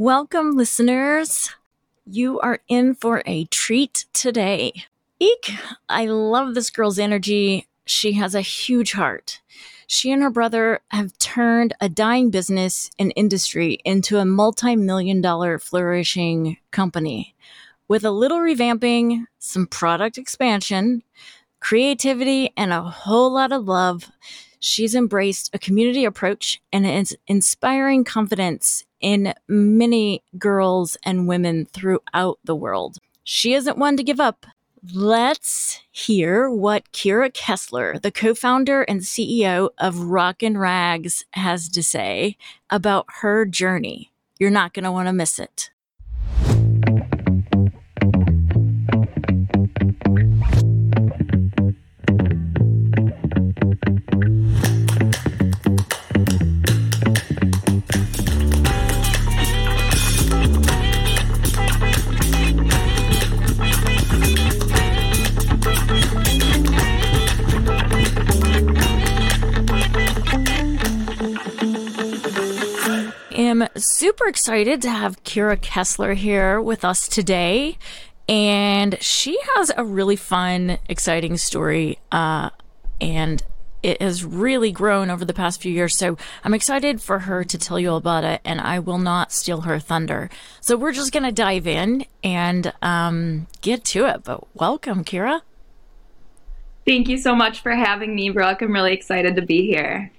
Welcome, listeners. You are in for a treat today. Eek, I love this girl's energy. She has a huge heart. She and her brother have turned a dying business and industry into a multi million dollar flourishing company. With a little revamping, some product expansion, creativity, and a whole lot of love, she's embraced a community approach and is inspiring confidence in many girls and women throughout the world. She isn't one to give up. Let's hear what Kira Kessler, the co founder and CEO of Rock N Rags, has to say about her journey. You're not going to want to miss it. Super excited to have Kira Kessler here with us today. And she has a really fun, exciting story. Uh, and it has really grown over the past few years. So I'm excited for her to tell you all about it, and I will not steal her thunder. So we're just going to dive in and um, get to it. But welcome, Kira. Thank you so much for having me, Brooke. I'm really excited to be here.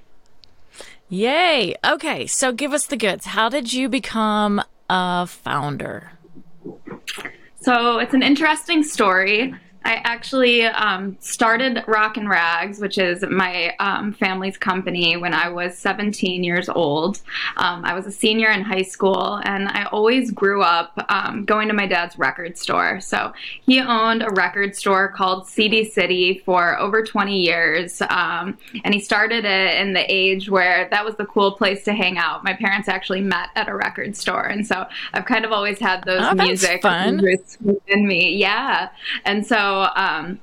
Yay. Okay, so give us the goods. How did you become a founder? So it's an interesting story. I actually um, started and Rags, which is my um, family's company, when I was 17 years old. Um, I was a senior in high school, and I always grew up um, going to my dad's record store. So he owned a record store called CD City for over 20 years, um, and he started it in the age where that was the cool place to hang out. My parents actually met at a record store, and so I've kind of always had those oh, music roots within me. Yeah, and so um,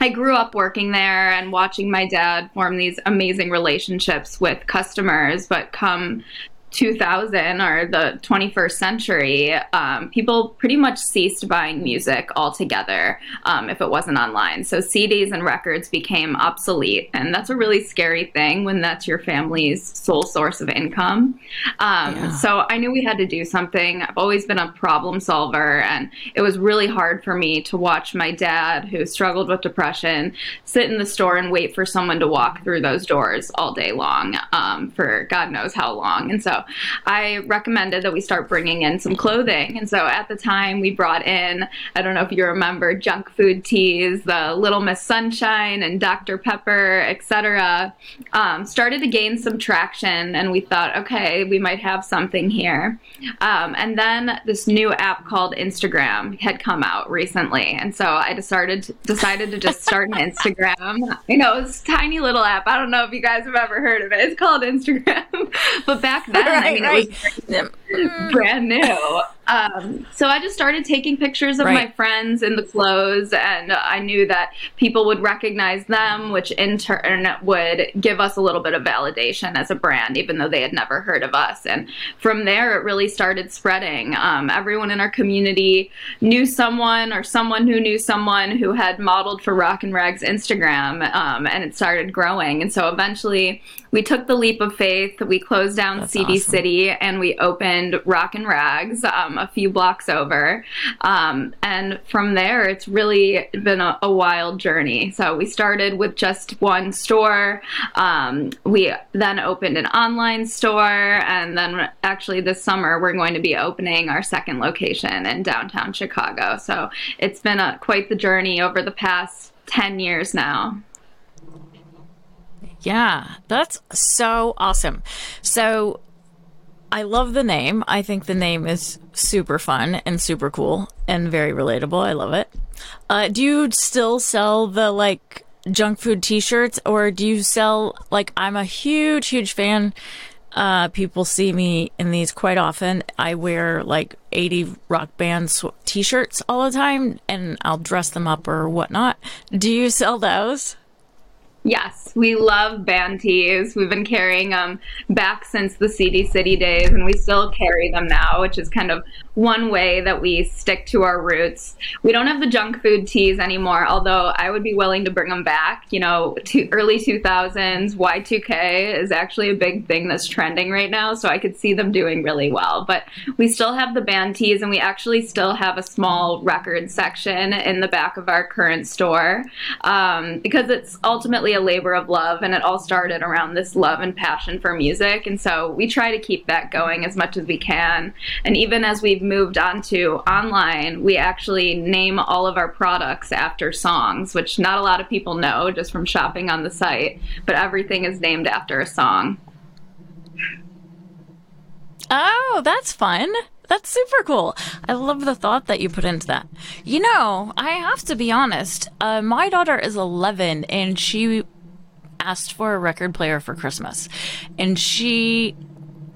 I grew up working there and watching my dad form these amazing relationships with customers, but come 2000 or the 21st century, um, people pretty much ceased buying music altogether um, if it wasn't online. So CDs and records became obsolete. And that's a really scary thing when that's your family's sole source of income. Um, yeah. So I knew we had to do something. I've always been a problem solver. And it was really hard for me to watch my dad, who struggled with depression, sit in the store and wait for someone to walk through those doors all day long um, for God knows how long. And so I recommended that we start bringing in some clothing. And so at the time, we brought in, I don't know if you remember, junk food teas, the Little Miss Sunshine and Dr. Pepper, etc. Um, started to gain some traction, and we thought, okay, we might have something here. Um, and then this new app called Instagram had come out recently, and so I decided decided to just start an Instagram. You know, it's a tiny little app. I don't know if you guys have ever heard of it. It's called Instagram, but back then right, I mean, right. it was brand new. Mm. Um, so I just started taking pictures of right. my friends in the clothes, and I knew that people would recognize them, which in turn would give us a little bit of validation as a brand, even though they had never heard of us. And from there, it really started spreading. Um, everyone in our community knew someone or someone who knew someone who had modeled for Rock N Rags Instagram, um, and it started growing. And so eventually, we took the leap of faith. We closed down That's CD awesome. City and we opened Rock N Rags um, a few blocks over. Um, and from there, it's really been a, a, wild journey. So we started with just one store. Um, we then opened an online store. And then actually, this summer, we're going to be opening our second location in downtown Chicago. So it's been a, quite the journey over the past 10 years now. Yeah, that's so awesome. So I love the name. I think the name is super fun and super cool and very relatable. I love it. Uh, do you still sell the like junk food t-shirts or do you sell like I'm a huge huge fan uh, people see me in these quite often. I wear like 80 rock band sw- t shirts all the time and I'll dress them up or whatnot. Do you sell those? Yes, we love band tees. We've been carrying them back since the CD City days, and we still carry them now, which is kind of one way that we stick to our roots. We don't have the junk food tees anymore, although I would be willing to bring them back. You know, to early 2000s, Y2K is actually a big thing that's trending right now, so I could see them doing really well. But we still have the band tees, and we actually still have a small record section in the back of our current store um, because it's ultimately a labor of love, and it all started around this love and passion for music. And so we try to keep that going as much as we can. And even as we've moved on to online, we actually name all of our products after songs, which not a lot of people know just from shopping on the site, but everything is named after a song. Oh, that's fun. That's super cool. I love the thought that you put into that. You know, I have to be honest. Uh, my daughter is 11 and she asked for a record player for Christmas. And she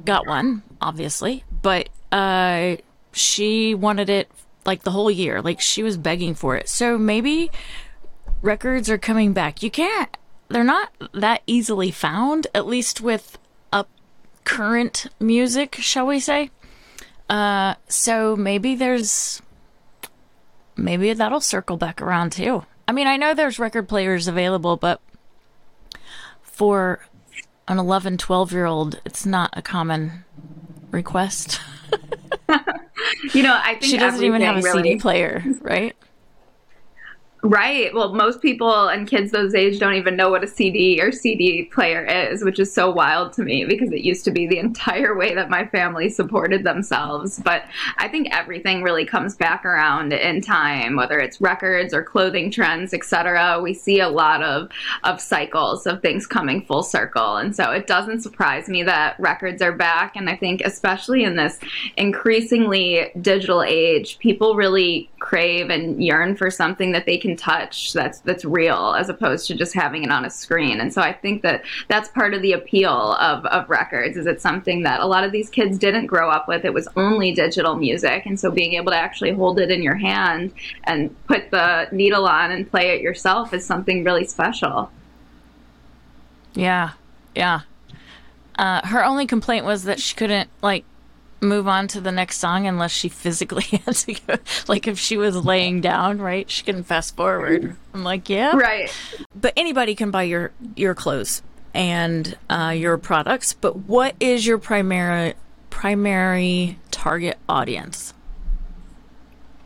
got one, obviously, but uh, she wanted it like the whole year. Like she was begging for it. So maybe records are coming back. You can't, they're not that easily found, at least with current music, shall we say. Uh, so maybe there's, maybe that'll circle back around too. I mean, I know there's record players available, but for an 11, 12 year old, it's not a common request. you know, I think she doesn't even have a really... CD player, right? Right. Well, most people and kids those age don't even know what a CD or CD player is, which is so wild to me because it used to be the entire way that my family supported themselves. But I think everything really comes back around in time, whether it's records or clothing trends, etc. We see a lot of of cycles of things coming full circle, and so it doesn't surprise me that records are back. And I think especially in this increasingly digital age, people really crave and yearn for something that they can touch that's that's real as opposed to just having it on a screen. And so i think that that's part of the appeal of, of records is it's something that a lot of these kids didn't grow up with. It was only digital music. And so being able to actually hold it in your hand and put the needle on and play it yourself is something really special. Yeah. Yeah. Uh, her only complaint was that she couldn't like move on to the next song unless she physically had to go. Like if she was laying down, right? She couldn't fast forward. I'm like, yeah, right. But anybody can buy your your clothes and uh, your products. But what is your primary primary target audience?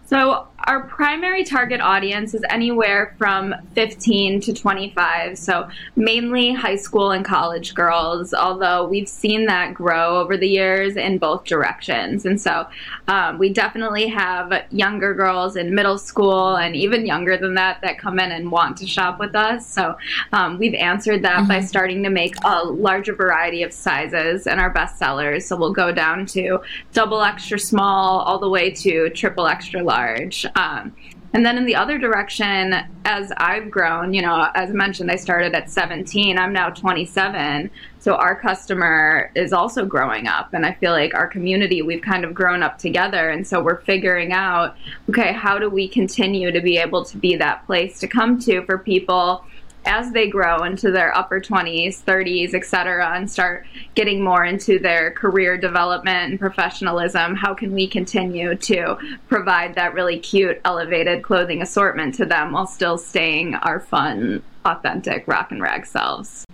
So our primary target audience is anywhere from 15 to 25, so mainly high school and college girls, although we've seen that grow over the years in both directions. And so um, we definitely have younger girls in middle school and even younger than that that come in and want to shop with us. So um, we've answered that mm-hmm. by starting to make a larger variety of sizes and our best sellers. So we'll go down to double extra small all the way to triple extra large. Um, and then in the other direction, as I've grown, you know, as mentioned, I started at 17. I'm now 27. So our customer is also growing up. And I feel like our community, we've kind of grown up together. And so we're figuring out, okay, how do we continue to be able to be that place to come to for people as they grow into their upper 20s, 30s, etc., and start getting more into their career development and professionalism, how can we continue to provide that really cute, elevated clothing assortment to them while still staying our fun, authentic rock and rag selves?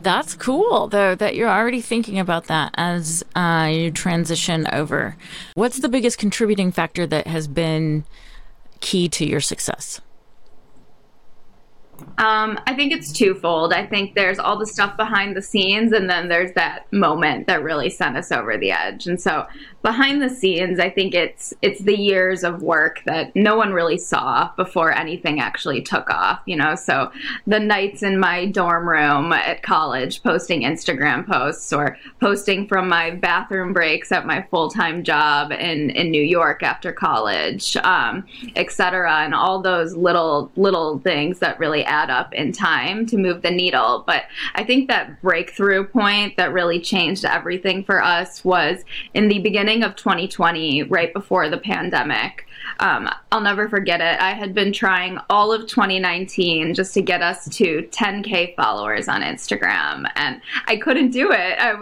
That's cool, though, that you're already thinking about that as uh, you transition over. What's the biggest contributing factor that has been key to your success? Um, I think it's twofold. I think there's all the stuff behind the scenes, and then there's that moment that really sent us over the edge. And so, behind the scenes, I think it's it's the years of work that no one really saw before anything actually took off. You know, so the nights in my dorm room at college, posting Instagram posts or posting from my bathroom breaks at my full time job in in New York after college, um, etc., and all those little little things that really add up in time to move the needle. But I think that breakthrough point that really changed everything for us was in the beginning of 2020, right before the pandemic. Um, I'll never forget it. I had been trying all of 2019 just to get us to 10K followers on Instagram, and I couldn't do it. I,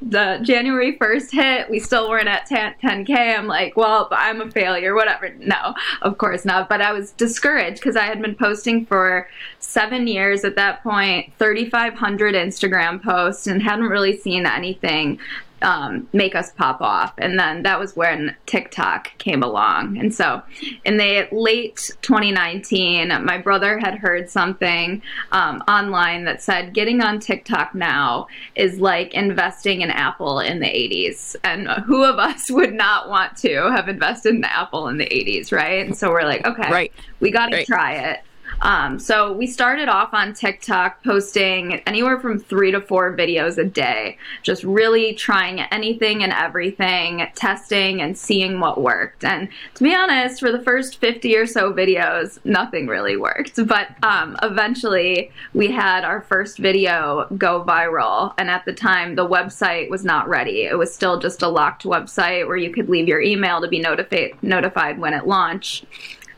the January 1st hit, we still weren't at 10, 10K. I'm like, well, I'm a failure, whatever. No, of course not. But I was discouraged because I had been posting for seven years at that point, 3,500 Instagram posts, and hadn't really seen anything um, make us pop off. And then that was when TikTok came along. And so in the late 2019, my brother had heard something um, online that said getting on TikTok now is like investing in Apple in the 80s. And who of us would not want to have invested in Apple in the 80s, right? And so we're like, okay, right. we got to right. try it. Um, so we started off on TikTok posting anywhere from three to four videos a day, just really trying anything and everything, testing and seeing what worked. And to be honest, for the first 50 or so videos, nothing really worked. But um, eventually we had our first video go viral. And at the time, the website was not ready. It was still just a locked website where you could leave your email to be notified notified when it launched.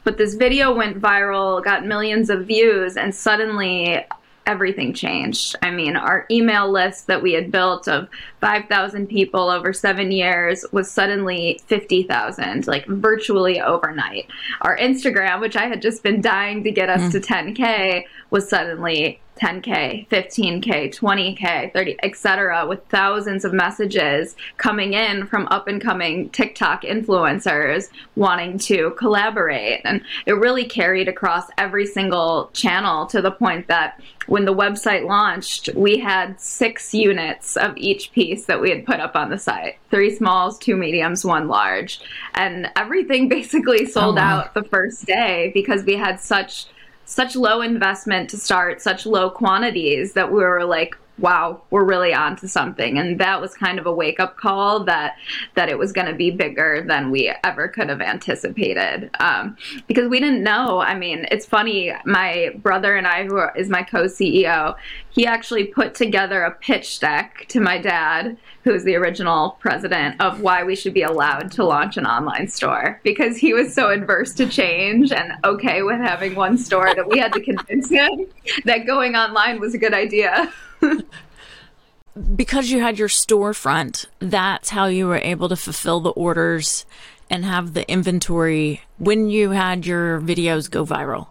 But this video went viral, got millions of views, and suddenly everything changed. I mean, our email list that we had built of 5,000 people over seven years was suddenly 50,000, like virtually overnight. Our Instagram, which I had just been dying to get us mm. to 10K, was suddenly 10k 15k 20k 30 etc with thousands of messages coming in from up and coming tiktok influencers wanting to collaborate. And it really carried across every single channel to the point that when the website launched we had six units of each piece that we had put up on the site. Three smalls two mediums one large. And everything basically sold oh, out the first day because we had such such low investment to start, such low quantities that we were like, wow, we're really on to something. And that was kind of a wake up call that that it was going to be bigger than we ever could have anticipated. Um, because we didn't know. I mean, it's funny. My brother and I, who is my co CEO, he actually put together a pitch deck to my dad, who's the original president, of why we should be allowed to launch an online store because he was so adverse to change and okay with having one store that we had to convince him that going online was a good idea. because you had your storefront, that's how you were able to fulfill the orders and have the inventory when you had your videos go viral.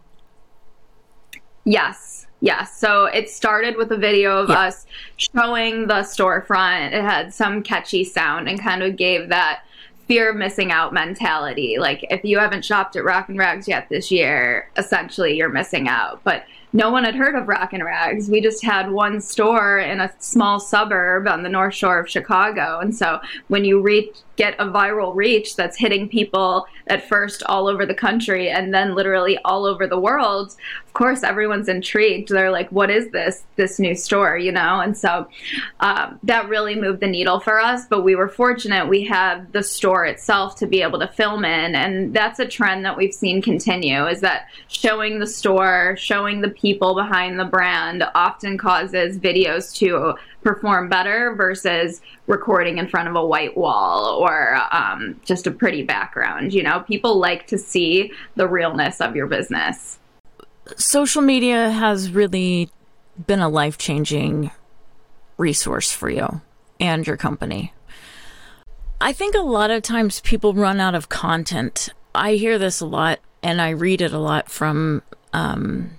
Yes. Yes. So it started with a video of yeah. us showing the storefront. It had some catchy sound and kind of gave that fear of missing out mentality. Like if you haven't shopped at Rock N Rags yet this year, essentially you're missing out. But no one had heard of Rock N Rags. We just had one store in a small suburb on the North Shore of Chicago. And so when you reach get a viral reach that's hitting people at first all over the country and then literally all over the world, of course, everyone's intrigued. They're like, what is this, this new store, you know? And so um, that really moved the needle for us. But we were fortunate we had the store itself to be able to film in. And that's a trend that we've seen continue is that showing the store, showing the people behind the brand often causes videos to perform better versus recording in front of a white wall or um, just a pretty background. You know, people like to see the realness of your business. Social media has really been a life changing resource for you and your company. I think a lot of times people run out of content. I hear this a lot and I read it a lot from, um,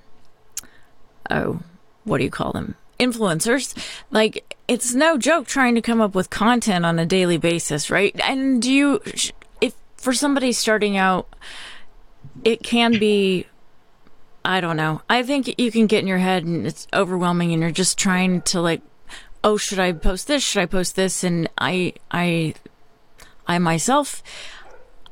oh, what do you call them? Influencers like it's no joke trying to come up with content on a daily basis right? And do you if for somebody starting out it can be i don't know. I think you can get in your head and it's overwhelming and you're just trying to like oh should i post this? Should i post this? And i i i myself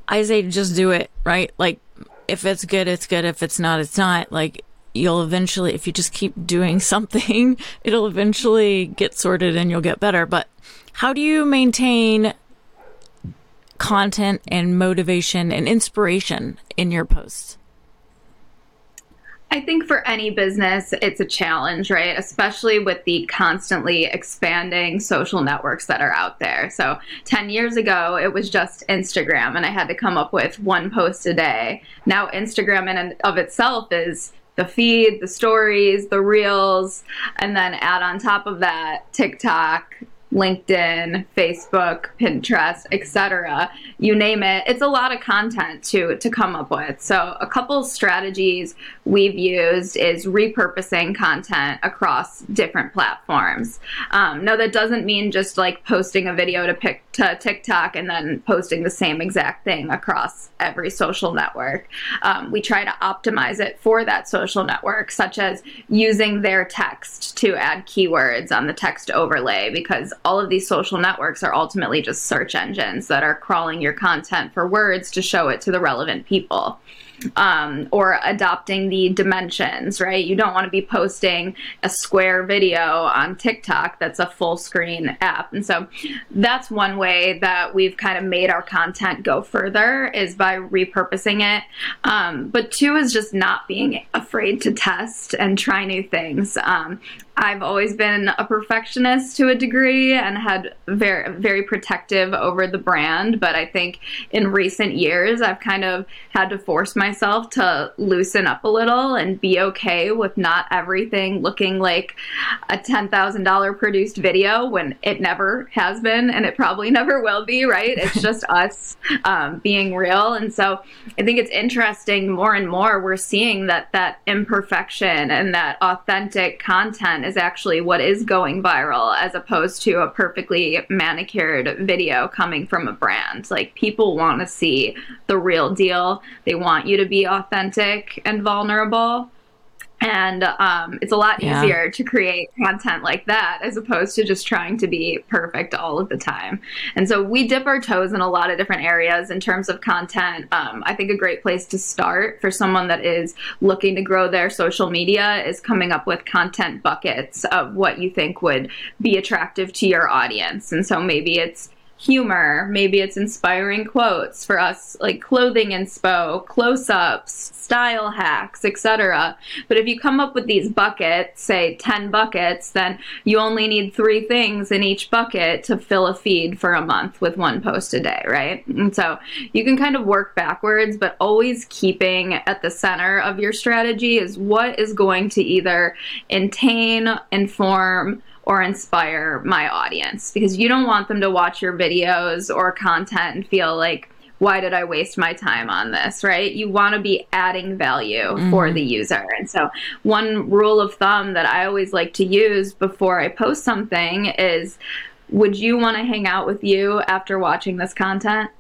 i say just do it right? Like if it's good it's good. If it's not it's not. Like you'll eventually, if you just keep doing something, it'll eventually get sorted and you'll get better. But how do you maintain content and motivation and inspiration in your posts? I think for any business, it's a challenge, right? Especially with the constantly expanding social networks that are out there. So, 10 years ago, it was just Instagram, and I had to come up with one post a day. Now, Instagram in and of itself is the feed, the stories, the reels, and then add on top of that TikTok, LinkedIn, Facebook, Pinterest, etc. You name it. It's a lot of content to to come up with. So a couple strategies we've used is repurposing content across different platforms. Um, no, that doesn't mean just like posting a video to pick to TikTok and then posting the same exact thing across every social network. Um, we try to optimize it for that social network, such as using their text to add keywords on the text overlay because all of these social networks are ultimately just search engines that are crawling your content for words to show it to the relevant people um, or adopting the dimensions, right? You don't want to be posting a square video on TikTok that's a full screen app. And so that's one way that we've kind of made our content go further is by repurposing it. Um, but two is just not being afraid to test and try new things. Um, I've always been a perfectionist to a degree and had very very protective over the brand, but I think in recent years I've kind of had to force myself to loosen up a little and be okay with not everything looking like a $10,000 produced video when it never has been and it probably never will be, right? It's just us um, being real. And so I think it's interesting more and more we're seeing that that imperfection and that authentic content is actually what is going viral as opposed to a perfectly manicured video coming from a brand. Like people want to see the real deal. They want you to be authentic and vulnerable and um, it's a lot yeah. easier to create content like that as opposed to just trying to be perfect all of the time. And so we dip our toes in a lot of different areas in terms of content. Um, i think a great place to start for someone that is looking to grow their social media is coming up with content buckets of what you think would be attractive to your audience. And so maybe it's humor, maybe it's inspiring quotes for us like clothing inspo, close-ups, style hacks, etc. But if you come up with these buckets, say 10 buckets, then you only need 3 things in each bucket to fill a feed for a month with one post a day, right? And so you can kind of work backwards, but always keeping at the center of your strategy is what is going to either entertain, inform, or inspire my audience because you don't want them to watch your videos or content and feel like why did I waste my time on this, right? You want to be adding value mm-hmm. for the user. And so, one rule of thumb that I always like to use before I post something is would you want to hang out with you after watching this content?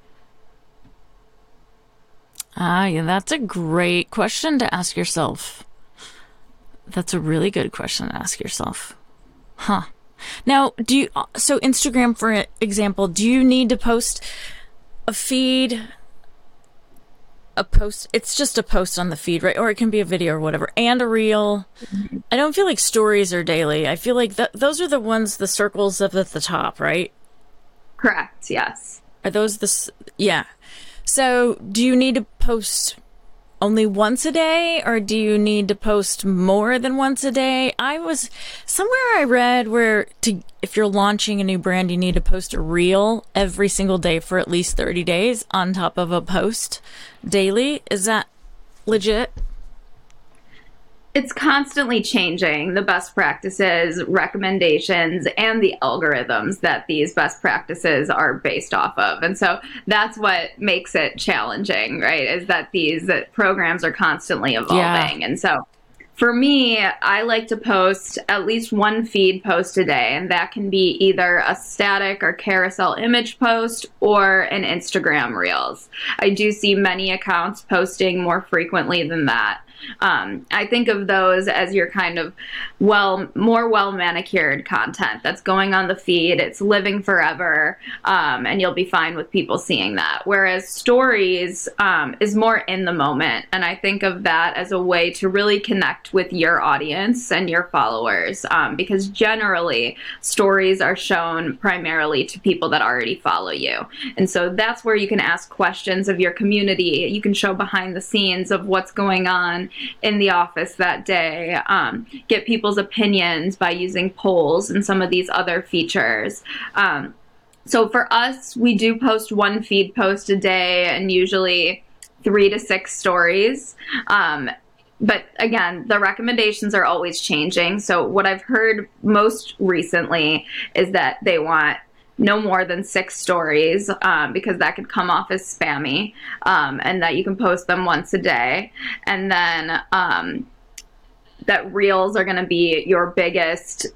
Ah, yeah, that's a great question to ask yourself. That's a really good question to ask yourself. Huh. Now, do you, so Instagram, for example, do you need to post a feed, a post? It's just a post on the feed, right? Or it can be a video or whatever, and a reel. Mm-hmm. I don't feel like stories are daily. I feel like th- those are the ones, the circles up at the top, right? Correct. Yes. Are those the, yeah. So do you need to post only once a day or do you need to post more than once a day? I was somewhere I read where to if you're launching a new brand you need to post a reel every single day for at least 30 days on top of a post daily. Is that legit? It's constantly changing the best practices, recommendations, and the algorithms that these best practices are based off of. And so that's what makes it challenging, right? Is that these programs are constantly evolving. Yeah. And so for me, I like to post at least one feed post a day, and that can be either a static or carousel image post or an Instagram Reels. I do see many accounts posting more frequently than that. Um, I think of those as your kind of well, more well manicured content that's going on the feed. It's living forever, um, and you'll be fine with people seeing that. Whereas stories um, is more in the moment, and I think of that as a way to really connect with your audience and your followers, um, because generally stories are shown primarily to people that already follow you, and so that's where you can ask questions of your community. You can show behind the scenes of what's going on in the office that day, um, get people's opinions by using polls and some of these other features. Um, so for us, we do post one feed post a day and usually three to six stories. Um, but again, the recommendations are always changing. So what I've heard most recently is that they want no more than six stories um, because that could come off as spammy um, and that you can post them once a day. And then um, that reels are going to be your biggest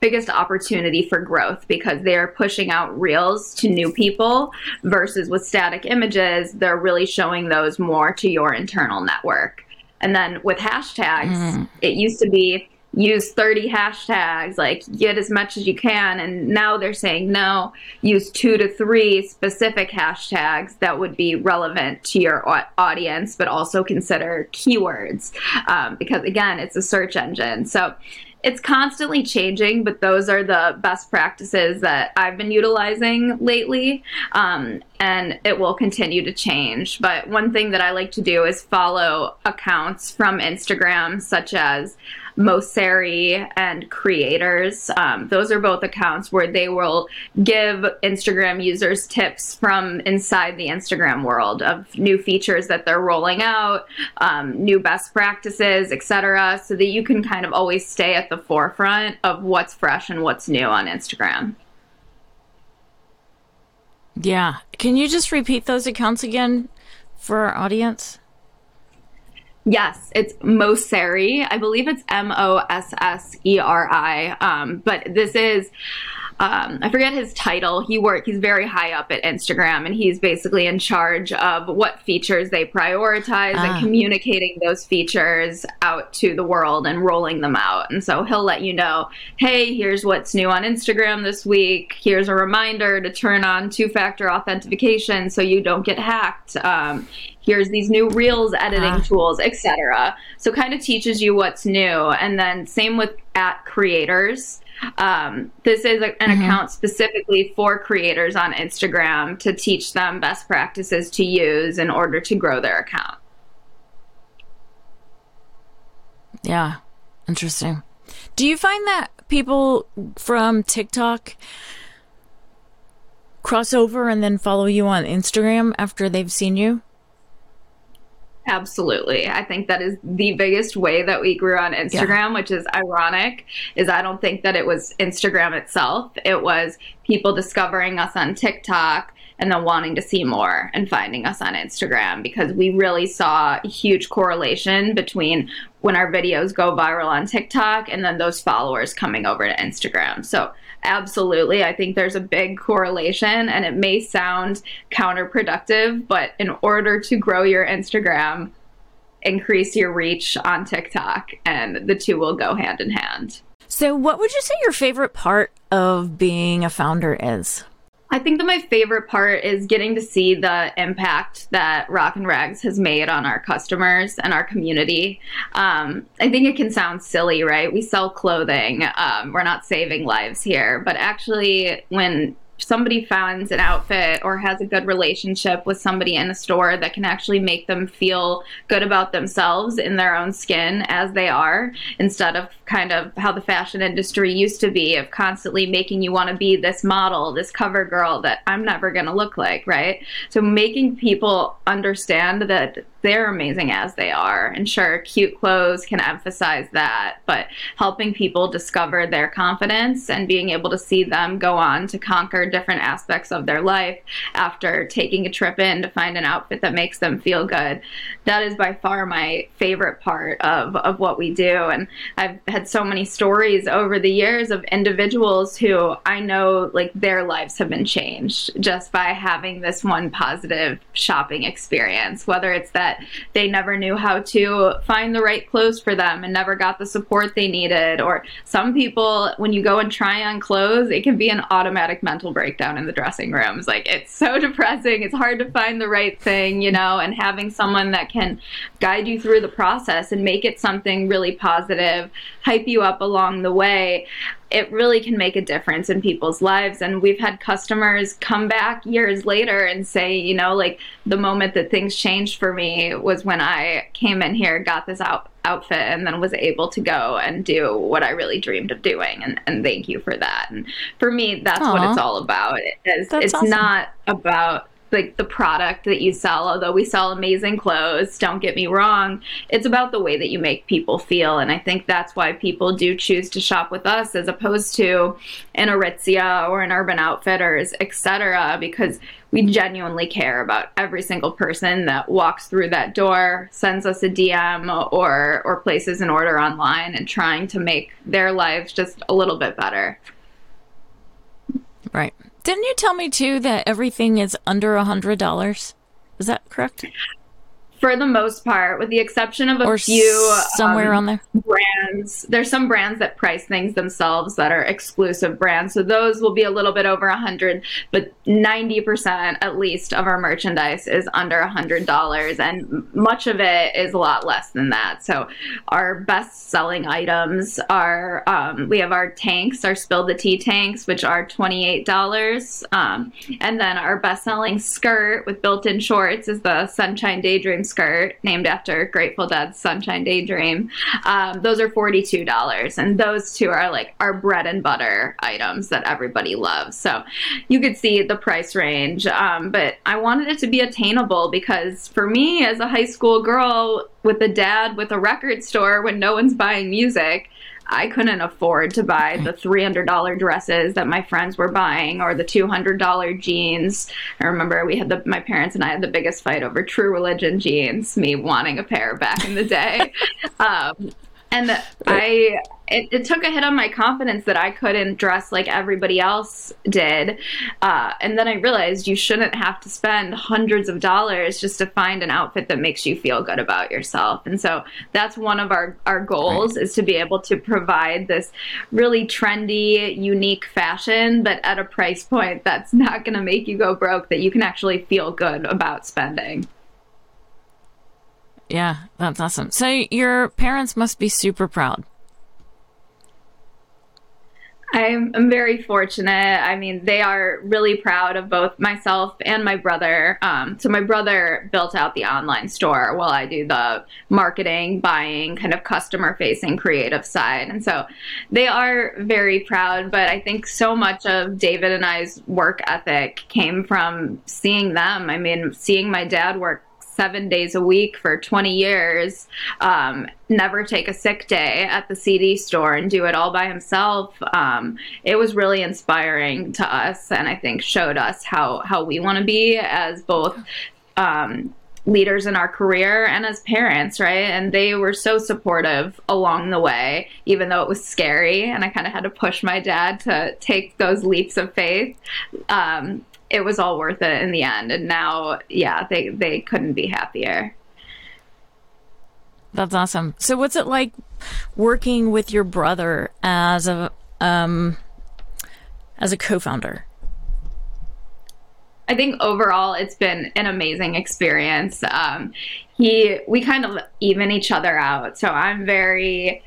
biggest opportunity for growth because they're pushing out reels to new people versus with static images they're really showing those more to your internal network and then with hashtags mm. it used to be use 30 hashtags, like get as much as you can. And now they're saying no, use two to three specific hashtags that would be relevant to your audience, but also consider keywords um, because, again, it's a search engine. So it's constantly changing, but those are the best practices that I've been utilizing lately. Um, and it will continue to change. But one thing that I like to do is follow accounts from Instagram, such as Mosseri and Creators. Um, those are both accounts where they will give Instagram users tips from inside the Instagram world of new features that they're rolling out, um, new best practices, etc., so that you can kind of always stay at the forefront of what's fresh and what's new on Instagram. Yeah. Can you just repeat those accounts again for our audience? Yes, it's Mosseri. I believe it's M O S S E R I. Um, but this is um, I forget his title. He work. He's very high up at Instagram, and he's basically in charge of what features they prioritize ah. and communicating those features out to the world and rolling them out. And so he'll let you know, hey, here's what's new on Instagram this week. Here's a reminder to turn on two-factor authentication so you don't get hacked. Um, here's these new reels editing ah. tools etc so kind of teaches you what's new and then same with at creators um, this is a, an mm-hmm. account specifically for creators on Instagram to teach them best practices to use in order to grow their account. Yeah, interesting. Do you find that people from TikTok cross over and then follow you on Instagram after they've seen you? Absolutely. I think that is the biggest way that we grew on Instagram, yeah. which is ironic, is I don't think that it was Instagram itself. It was people discovering us on TikTok and then wanting to see more and finding us on Instagram because we really saw a huge correlation between when our videos go viral on TikTok and then those followers coming over to Instagram. So absolutely. I think there's a big correlation and it may sound counterproductive, but in order to grow your Instagram, increase your reach on TikTok, and the two will go hand in hand. So, what would you say your favorite part of being a founder is? I think that my favorite part is getting to see the impact that Rock N Rags has made on our customers and our community. Um, I think it can sound silly, right? We sell clothing. Um, we're not saving lives here, but actually, when somebody finds an outfit or has a good relationship with somebody in a store that can actually make them feel good about themselves in their own skin as they are, instead of kind of how the fashion industry used to be of constantly making you want to be this model, this cover girl that I'm never going to look like, right? So making people understand that they're amazing as they are. And sure, cute clothes can emphasize that, but helping people discover their confidence and being able to see them go on to conquer different aspects of their life after taking a trip in to find an outfit that makes them feel good. That is by far my favorite part of, of what we do. And I've had so many stories over the years of individuals who I know like their lives have been changed just by having this one positive shopping experience, whether it's that that they never knew how to find the right clothes for them and never got the support they needed. Or some people, when you go and try on clothes, it can be an automatic mental breakdown in the dressing rooms. Like it's so depressing. It's hard to find the right thing, you know, and having someone that can guide you through the process and make it something really positive, hype you up along the way it really can make a difference in people's lives. And we've had customers come back years later and say, you know, like the moment that things changed for me was when I came in here, got this out, outfit, and then was able to go and do what I really dreamed of doing. And, and thank you for that. And for me, that's Aww. what it's all about. It is, it's awesome. not about like the product that you sell although we sell amazing clothes don't get me wrong it's about the way that you make people feel. And i think that's why people do choose to shop with us as opposed to an aritzia or an urban outfitters etc because we genuinely care about every single person that walks through that door sends us a dm or or places an order online and trying to make their lives just a little bit better. Right didn't you tell me too that everything is under a hundred dollars? Is that correct? For the most part, with the exception of a or few somewhere um, on there brands. There's some brands that price things themselves that are exclusive brands, so those will be a little bit over a hundred. But ninety percent, at least, of our merchandise is under a hundred dollars, and much of it is a lot less than that. So our best-selling items are um, we have our tanks, our spill the tea tanks, which are twenty-eight dollars, um, and then our best-selling skirt with built-in shorts is the Sunshine Daydream skirt named after Grateful Dead's Sunshine Daydream. Um, those are $42. And those two are like our bread and butter items that everybody loves. So you could see the price range. Um, but I wanted it to be attainable because for me, as a high school girl with a dad with a record store when no one's buying music, I couldn't afford to buy the $300 dresses that my friends were buying or the $200 jeans. I remember we had the my parents and I had the biggest fight over True Religion jeans, me wanting a pair back in the day. um, and I it, it, took a hit on my confidence that I couldn't dress like everybody else did. Uh, and then I realized you shouldn't have to spend hundreds of dollars just to find an outfit that makes you feel good about yourself. And so that's one of our, our goals right. is to be able to provide this really trendy, unique fashion, but at a price point that's not going to make you go broke, that you can actually feel good about spending. Yeah, that's awesome. So your parents must be super proud. I'm, I'm very fortunate. I mean, they are really proud of both myself and my brother. Um, so, my brother built out the online store while I do the marketing, buying, kind of customer facing creative side. And so they are very proud. But I think so much of David and I's work ethic came from seeing them. I mean, seeing my dad work seven days a week for 20 years, um, never take a sick day at the CD store and do it all by himself. Um, it was really inspiring to us, and I think showed us how how we want to be as both. Um, leaders in our career and as parents, right? And they were so supportive along the way, even though it was scary. And I kind of had to push my dad to take those leaps of faith. Um, it was all worth it in the end. And now, yeah, they, they couldn't be happier. That's awesome. So what's it like working with your brother as a um as a co-founder? I think overall it's been an amazing experience. Um, he we kind of even each other out. So I'm very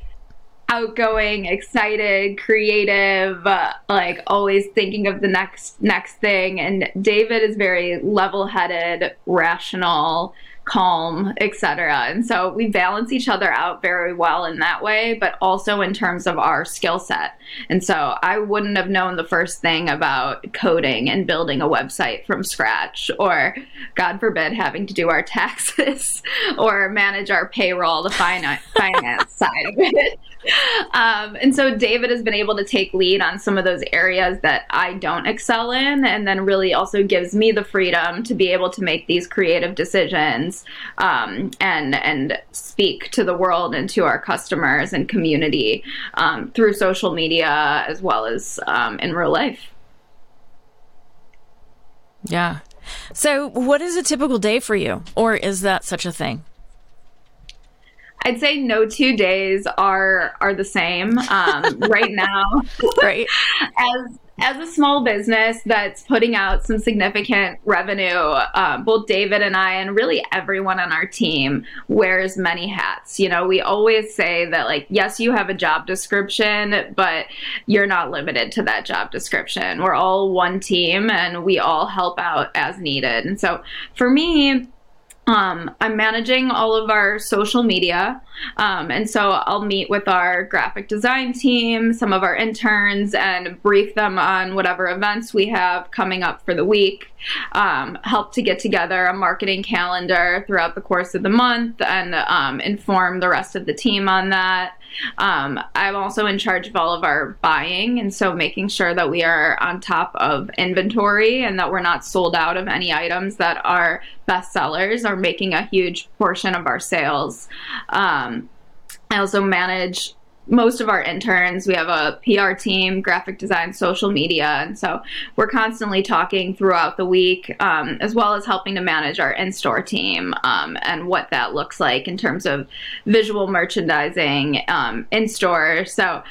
outgoing, excited, creative, uh, like always thinking of the next next thing. And David is very level-headed, rational, calm, etc. And so we balance each other out very well in that way, but also in terms of our skill set. And so I wouldn't have known the first thing about coding and building a website from scratch, or God forbid, having to do our taxes or manage our payroll, the finance, finance side of it. Um, and so David has been able to take lead on some of those areas that I don't excel in, and then really also gives me the freedom to be able to make these creative decisions um, and and speak to the world and to our customers and community um, through social media as well as um, in real life. Yeah. So, what is a typical day for you, or is that such a thing? I'd say no two days are are the same. Um, right now, right? As as a small business that's putting out some significant revenue, uh, both David and I, and really everyone on our team wears many hats. You know, we always say that, like, yes, you have a job description, but you're not limited to that job description. We're all one team and we all help out as needed. And so for me, um, I'm managing all of our social media. Um, and so I'll meet with our graphic design team, some of our interns, and brief them on whatever events we have coming up for the week. Um, help to get together a marketing calendar throughout the course of the month and um, inform the rest of the team on that. Um, I'm also in charge of all of our buying, and so making sure that we are on top of inventory and that we're not sold out of any items that are best sellers or making a huge portion of our sales. Um, I also manage most of our interns. We have a PR team, graphic design, social media, and so we're constantly talking throughout the week, um, as well as helping to manage our in-store team um, and what that looks like in terms of visual merchandising um, in store. So.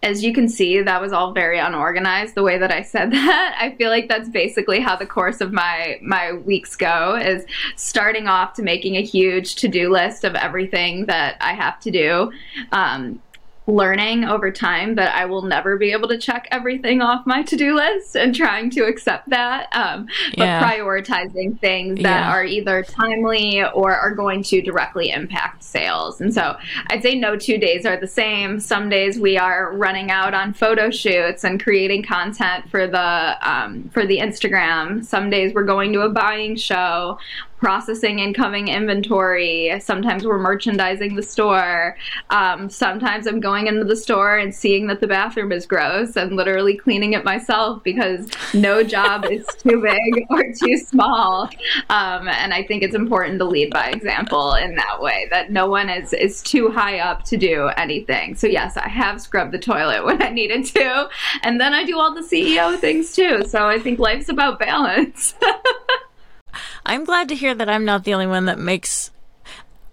As you can see, that was all very unorganized. The way that I said that, I feel like that's basically how the course of my my weeks go. Is starting off to making a huge to do list of everything that I have to do, um, learning over time that I will never be able to check everything off my to do list and trying to accept that. Um, but yeah. prioritizing things that yeah. are either timely or are going to directly impact sales. And so I'd say no two days are the same. Some days we are running out on photo shoots and creating content for the um, for the Instagram. Some days we're going to a buying show processing incoming inventory. Sometimes we're merchandising the store. Um, sometimes I'm going into the store and seeing that the bathroom is gross and literally cleaning it myself because no job is too big or too small. Um, and I think it's important to lead by example in that way that no one is, is too high up to do anything. So, yes, I have scrubbed the toilet when I needed to. And then I do all the CEO things too. So, I think life's about balance. I'm glad to hear that I'm not the only one that makes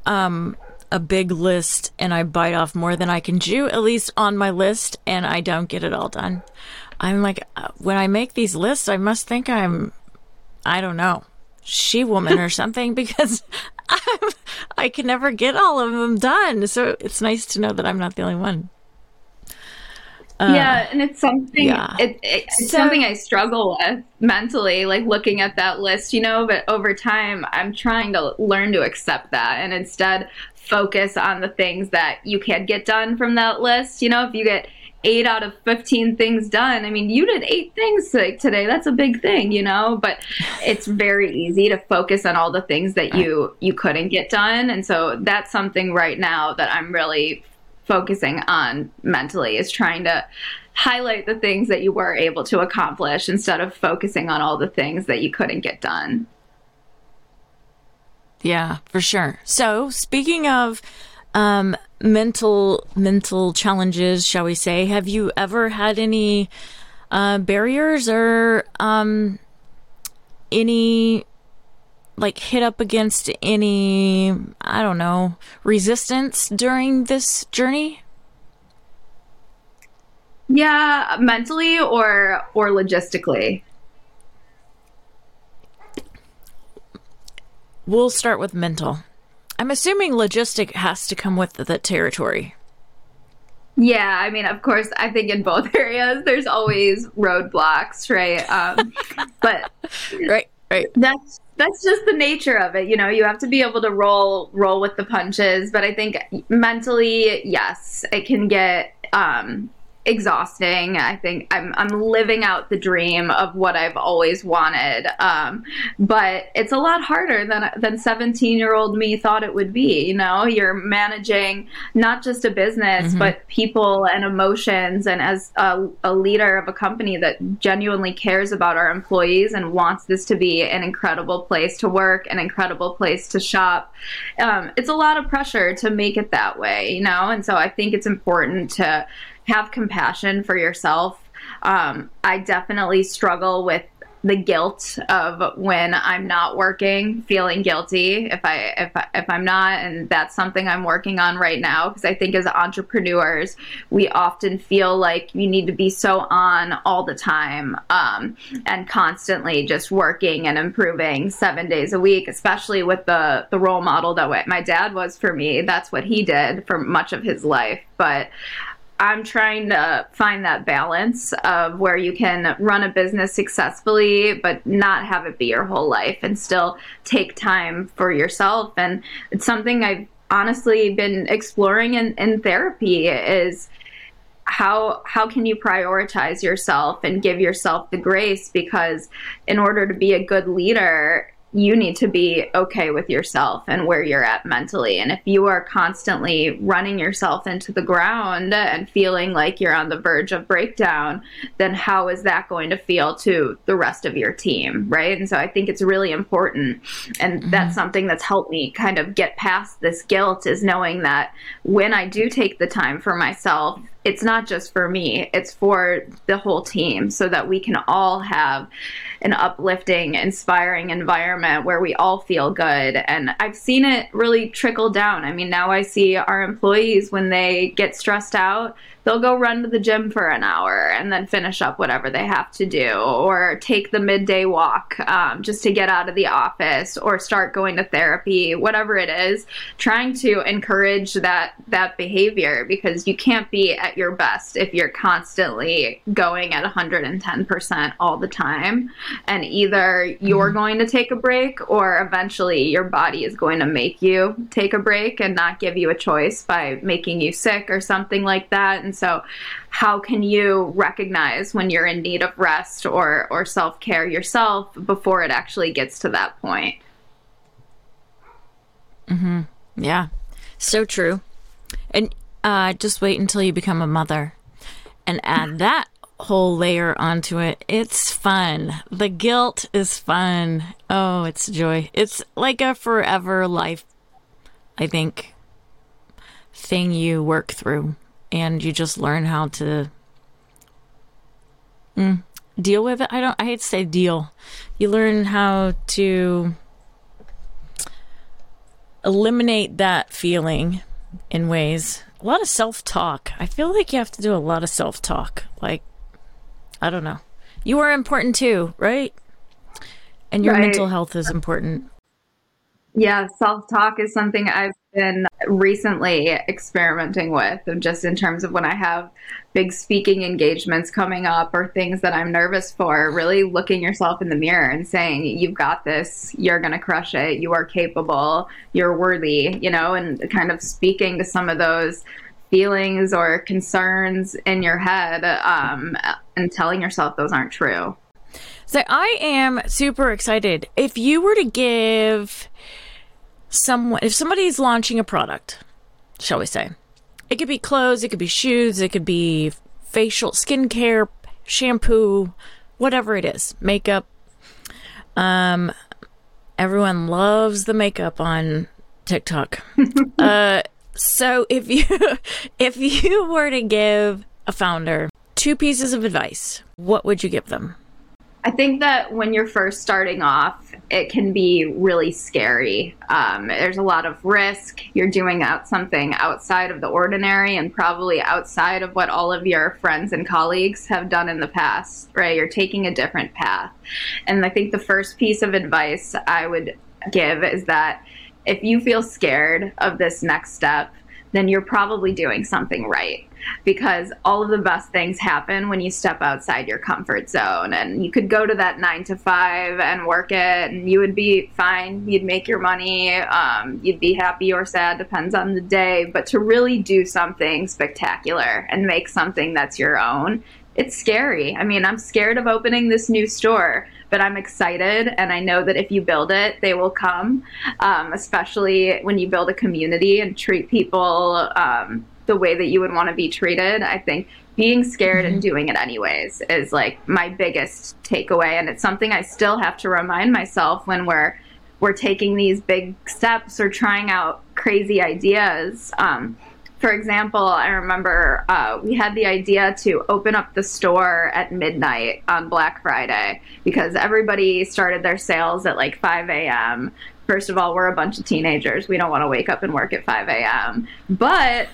um, a big list and I bite off more than I can chew, at least on my list, and I don't get it all done. I'm like, uh, when I make these lists, I must think I'm, I don't know, she woman or something because I'm, I can never get all of them done. So it's nice to know that I'm not the only one. Uh, yeah, and it's something yeah. it, it, it's so, something I struggle with mentally, like looking at that list, you know. But over time, I'm trying to learn to accept that, and instead focus on the things that you can get done from that list. You know, if you get eight out of 15 things done. I mean, you did eight things like today. That's a big thing, you know, but it's very easy to focus on all the things that you you couldn't get done. And so that's something right now that I'm really focusing on mentally is trying to highlight the things that you were able to accomplish instead of focusing on all the things that you couldn't get done. Yeah, for sure. So, speaking of um, mental mental challenges, shall we say, have you ever had any uh, barriers or um, any like hit up against any I don't know resistance during this journey? Yeah, mentally or or logistically. We'll start with mental. I'm assuming logistic has to come with the, the territory. Yeah, I mean, of course, I think in both areas there's always roadblocks, right? Um, but right, right. That's that's just the nature of it you know you have to be able to roll roll with the punches but i think mentally yes it can get um exhausting. I think I'm I'm living out the dream of what I've always wanted. Um, but it's a lot harder than than 17 year old me thought it would be. You know, you're managing not just a business, mm-hmm. but people and emotions. And as a, a leader of a company that genuinely cares about our employees and wants this to be an incredible place to work, an incredible place to shop, um, it's a lot of pressure to make it that way. You know, and so I think it's important to have compassion for yourself. Um, I definitely struggle with the guilt of when I'm not working, feeling guilty if I if if I'm not, and that's something I'm working on right now because I think as entrepreneurs we often feel like you need to be so on all the time um, and constantly just working and improving seven days a week, especially with the the role model that my dad was for me. That's what he did for much of his life, but I'm trying to find that balance of where you can run a business successfully, but not have it be your whole life and still take time for yourself. And it's something I've honestly been exploring in, in therapy is how how can you prioritize yourself and give yourself the grace because in order to be a good leader you need to be okay with yourself and where you're at mentally. And if you are constantly running yourself into the ground and feeling like you're on the verge of breakdown, then how is that going to feel to the rest of your team? Right. And so I think it's really important. And mm-hmm. that's something that's helped me kind of get past this guilt is knowing that when I do take the time for myself, it's not just for me, it's for the whole team so that we can all have an uplifting, inspiring environment where we all feel good. And I've seen it really trickle down. I mean, now I see our employees when they get stressed out, they'll go run to the gym for an hour and then finish up whatever they have to do or take the midday walk um, just to get out of the office or start going to therapy whatever it is trying to encourage that that behavior because you can't be at your best if you're constantly going at 110% all the time and either you're mm-hmm. going to take a break or eventually your body is going to make you take a break and not give you a choice by making you sick or something like that and so, how can you recognize when you're in need of rest or, or self care yourself before it actually gets to that point? Mm-hmm. Yeah, so true. And uh, just wait until you become a mother and add that whole layer onto it. It's fun. The guilt is fun. Oh, it's joy. It's like a forever life, I think, thing you work through and you just learn how to mm, deal with it. I don't. I hate to say deal. You learn how to eliminate that feeling in ways. A lot of self talk. I feel like you have to do a lot of self talk. Like, I don't know. You are important too, right? And your right. mental health is important. Yeah, self talk is something I've been recently experimenting with, just in terms of when I have big speaking engagements coming up or things that I'm nervous for, really looking yourself in the mirror and saying, You've got this, you're going to crush it, you are capable, you're worthy, you know, and kind of speaking to some of those feelings or concerns in your head um, and telling yourself those aren't true. So I am super excited. If you were to give someone, if somebody's launching a product, shall we say, it could be clothes, it could be shoes, it could be facial skincare, shampoo, whatever it is, makeup. Um, everyone loves the makeup on TikTok. uh, so if you if you were to give a founder two pieces of advice, what would you give them? I think that when you're first starting off, it can be really scary. Um, there's a lot of risk. You're doing out something outside of the ordinary and probably outside of what all of your friends and colleagues have done in the past, right? You're taking a different path. And I think the first piece of advice I would give is that if you feel scared of this next step, then you're probably doing something right because all of the best things happen when you step outside your comfort zone. And you could go to that nine to five and work it, and you would be fine. You'd make your money. Um, you'd be happy or sad, depends on the day. But to really do something spectacular and make something that's your own, it's scary. I mean, I'm scared of opening this new store but I'm excited, and I know that if you build it, they will come. Um, especially when you build a community and treat people um, the way that you would want to be treated. I think being scared mm-hmm. and doing it anyways is like my biggest takeaway and it's something I still have to remind myself when we're we're taking these big steps or trying out crazy ideas. Um, for example, I remember uh, we had the idea to open up the store at midnight on Black Friday because everybody started their sales at like 5 a.m. First of all, we're a bunch of teenagers. We don't want to wake up and work at 5 a.m. But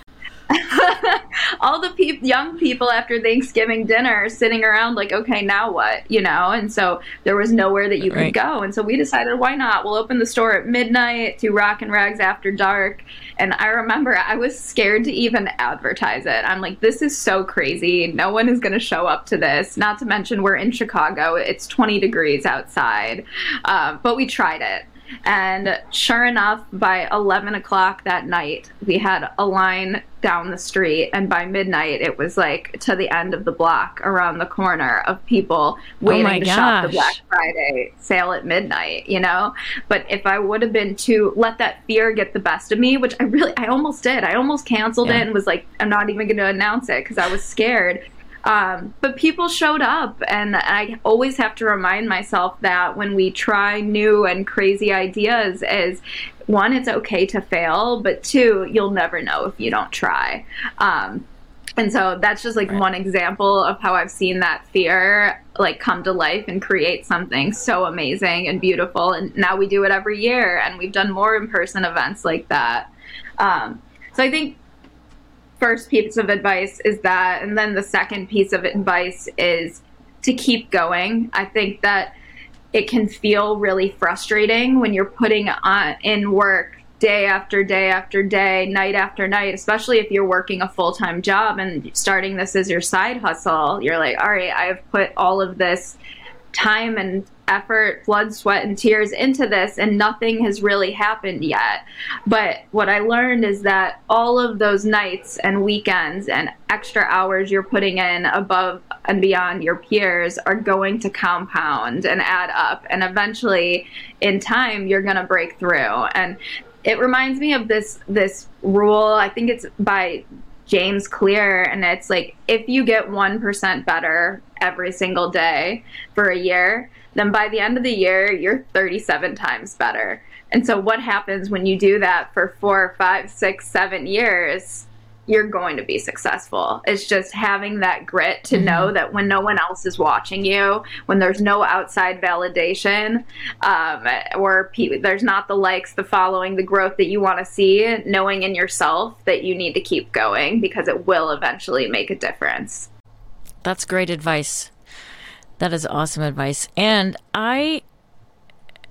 all the pe- young people after Thanksgiving dinner sitting around like, okay, now what? You know? And so there was nowhere that you could go. And so we decided, why not? We'll open the store at midnight to Rock N Rags after dark. And I remember I was scared to even advertise it. I'm like, this is so crazy. No one is going to show up to this. Not to mention, we're in Chicago. It's 20 degrees outside. Uh, but we tried it. And sure enough, by 11 o'clock that night, we had a line down the street. And by midnight, it was like to the end of the block around the corner of people oh waiting oh to gosh. shop the Black Friday sale at midnight, you know? But if I would have been to let that fear get the best of me, which I really, I almost did, I almost canceled yeah. it and was like, I'm not even going to announce it because I was scared. Um, but people showed up, and I always have to remind myself that when we try new and crazy ideas, is one, it's okay to fail, but two, you'll never know if you don't try. Um, and so that's just like right. one example of how I've seen that fear like come to life and create something so amazing and beautiful. And now we do it every year, and we've done more in person events like that. Um, so I think first piece of advice is that, and then the second piece of advice is to keep going. I think that it can feel really frustrating when you're putting on in work day after day after day, night after night, especially if you're working a full time job and starting this as your side hustle. You're like, all right, I've put all of this time and effort, blood, sweat, and tears into this, and nothing has really happened yet. But what I learned is that all of those nights and weekends and extra hours you're putting in above and beyond your peers are going to compound and add up. And eventually, in time, you're going to break through. And it reminds me of this this rule. I think it's by James Clear, and it's like if you get 1% better every single day for a year, then by the end of the year, you're 37 times better. And so, what happens when you do that for four, five, six, seven years? you're going to be successful. It's just having that grit to mm-hmm. know that when no one else is watching you, when there's no outside validation, um, or pe- there's not the likes, the following, the growth that you want to see, knowing in yourself that you need to keep going because it will eventually make a difference. That's great advice. That is awesome advice. And I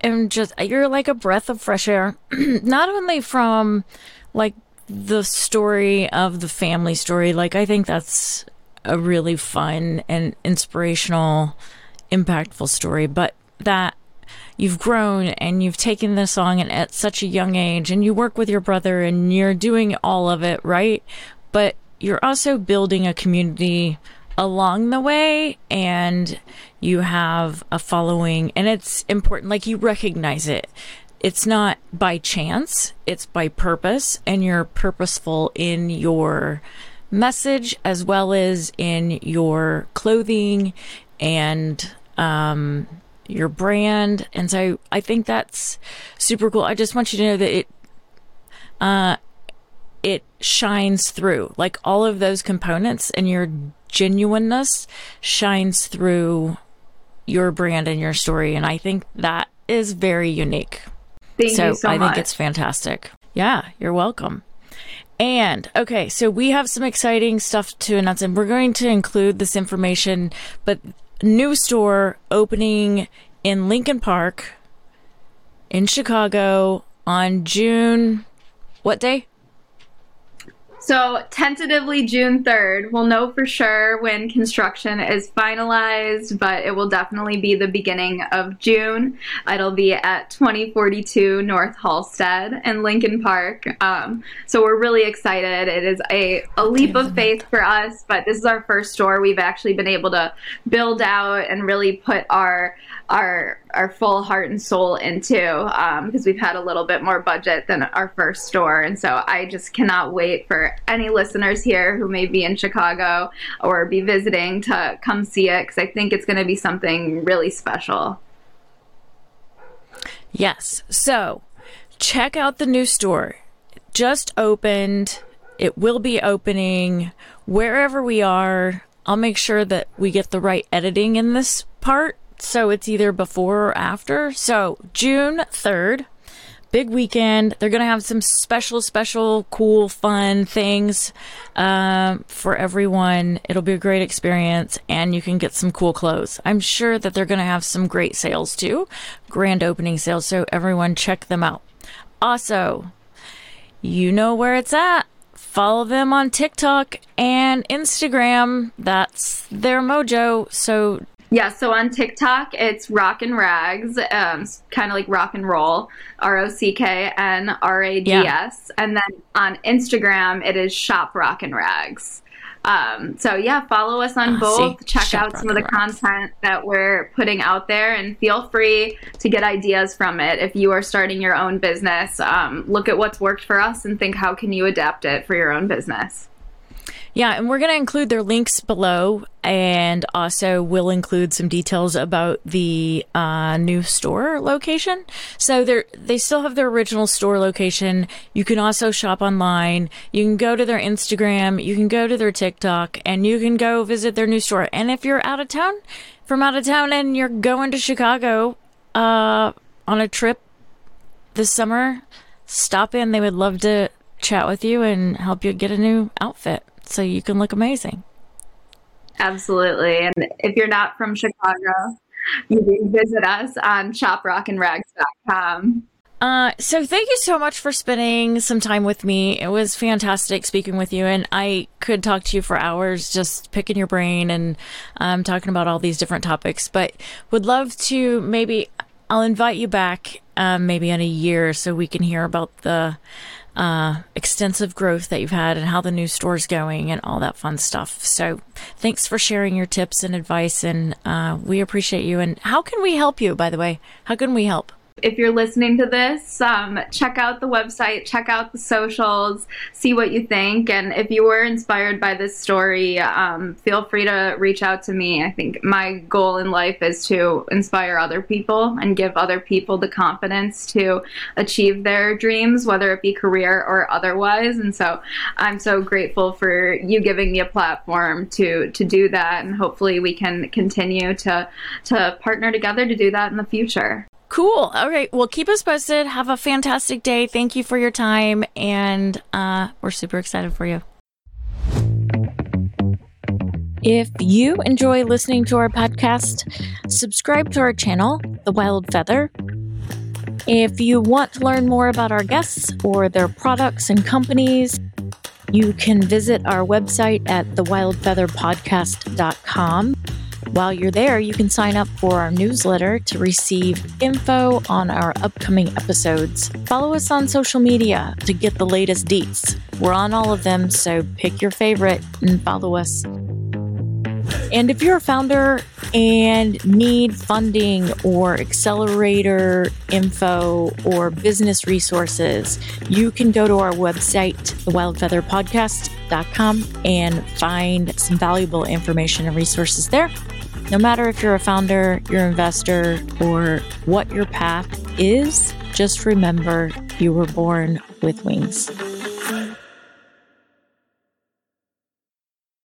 am just, you're like a breath of fresh air, not only from like the story of the family story. Like, I think that's a really fun and inspirational, impactful story. But that you've grown and you've taken this song and at such a young age and you work with your brother and you're doing all of it, right? But you're also building a community along the way and you have a following and it's important like you recognize it it's not by chance, it's by purpose, and you're purposeful in your message as well as in your clothing and um, your brand. And so I think that's super cool. I just want you to know that it uh, it shines through. Like all of those components and your genuineness shines through your brand and your story. And I think that is very unique. Thank so, so I think it's fantastic. Yeah, you're welcome. And okay, so we have some exciting stuff to announce, and we're going to include this information. But new store opening in Lincoln Park in Chicago on June. What day? So, tentatively June 3rd. We'll know for sure when construction is finalized, but it will definitely be the beginning of June. It'll be at 2042 North Halsted in Lincoln Park. Um, so, we're really excited. It is a, a leap of faith for us, but this is our first store we've actually been able to build out and really put our our our full heart and soul into because um, we've had a little bit more budget than our first store. And so i just cannot wait for any listeners here who may be in chicago or be visiting to come see it because i think it's going to be something really special. Yes. So check out the new store. Just opened. It will be opening wherever we are. I'll make sure that we get the right editing in this part. So it's either before or after. So June 3rd, big weekend. They're going to have some special, special, cool, fun things um, for everyone. It'll be a great experience, and you can get some cool clothes. I'm sure that they're going to have some great sales too, grand opening sales. So everyone check them out. Also, you know where it's at. Follow them on TikTok and Instagram. That's their mojo. So yeah, so on TikTok, it's Rock N Rags, um, kind of like rock and roll, R O C K N R A D S. And then on Instagram, it is Shop Rock N Rags. Um, so yeah, follow us on both. See, Check out some of the content that we're putting out there, and feel free to get ideas from it. If you are starting your own business, um, look at what's worked for us and think how can you adapt it for your own business. Yeah, and we're going to include their links below, and also we'll include some details about the uh, new store location. So they they still have their original store location. You can also shop online. You can go to their Instagram. You can go to their TikTok, and you can go visit their new store. And if you're out of town, from out of town, and you're going to Chicago uh, on a trip this summer, stop in. They would love to chat with you and help you get a new outfit so you can look amazing. Absolutely. And if you're not from Chicago, you can visit us on shoprocknrags.com. Uh, so thank you so much for spending some time with me. It was fantastic speaking with you, and I could talk to you for hours just picking your brain and um, talking about all these different topics. But would love to maybe I'll invite you back um, maybe in a year so we can hear about the uh, extensive growth that you've had and how the new store's going and all that fun stuff. So thanks for sharing your tips and advice, and uh, we appreciate you. And how can we help you, by the way? How can we help? If you're listening to this, um, check out the website, check out the socials, see what you think. And if you were inspired by this story, um, feel free to reach out to me. I think my goal in life is to inspire other people and give other people the confidence to achieve their dreams, whether it be career or otherwise. And so I'm so grateful for you giving me a platform to to do that. And hopefully we can continue to to partner together to do that in the future. Cool. All right. Well, keep us posted. Have a fantastic day. Thank you for your time. And uh, we're super excited for you. If you enjoy listening to our podcast, subscribe to our channel, The Wild Feather. If you want to learn more about our guests or their products and companies, you can visit our website at thewildfeatherpodcast.com. While you're there, you can sign up for our newsletter to receive info on our upcoming episodes. Follow us on social media to get the latest deets. We're on all of them, so pick your favorite and follow us. And if you're a founder and need funding or accelerator info or business resources, you can go to our website, thewildfeatherpodcast.com, and find some valuable information and resources there. No matter if you're a founder, your investor, or what your path is, just remember you were born with wings.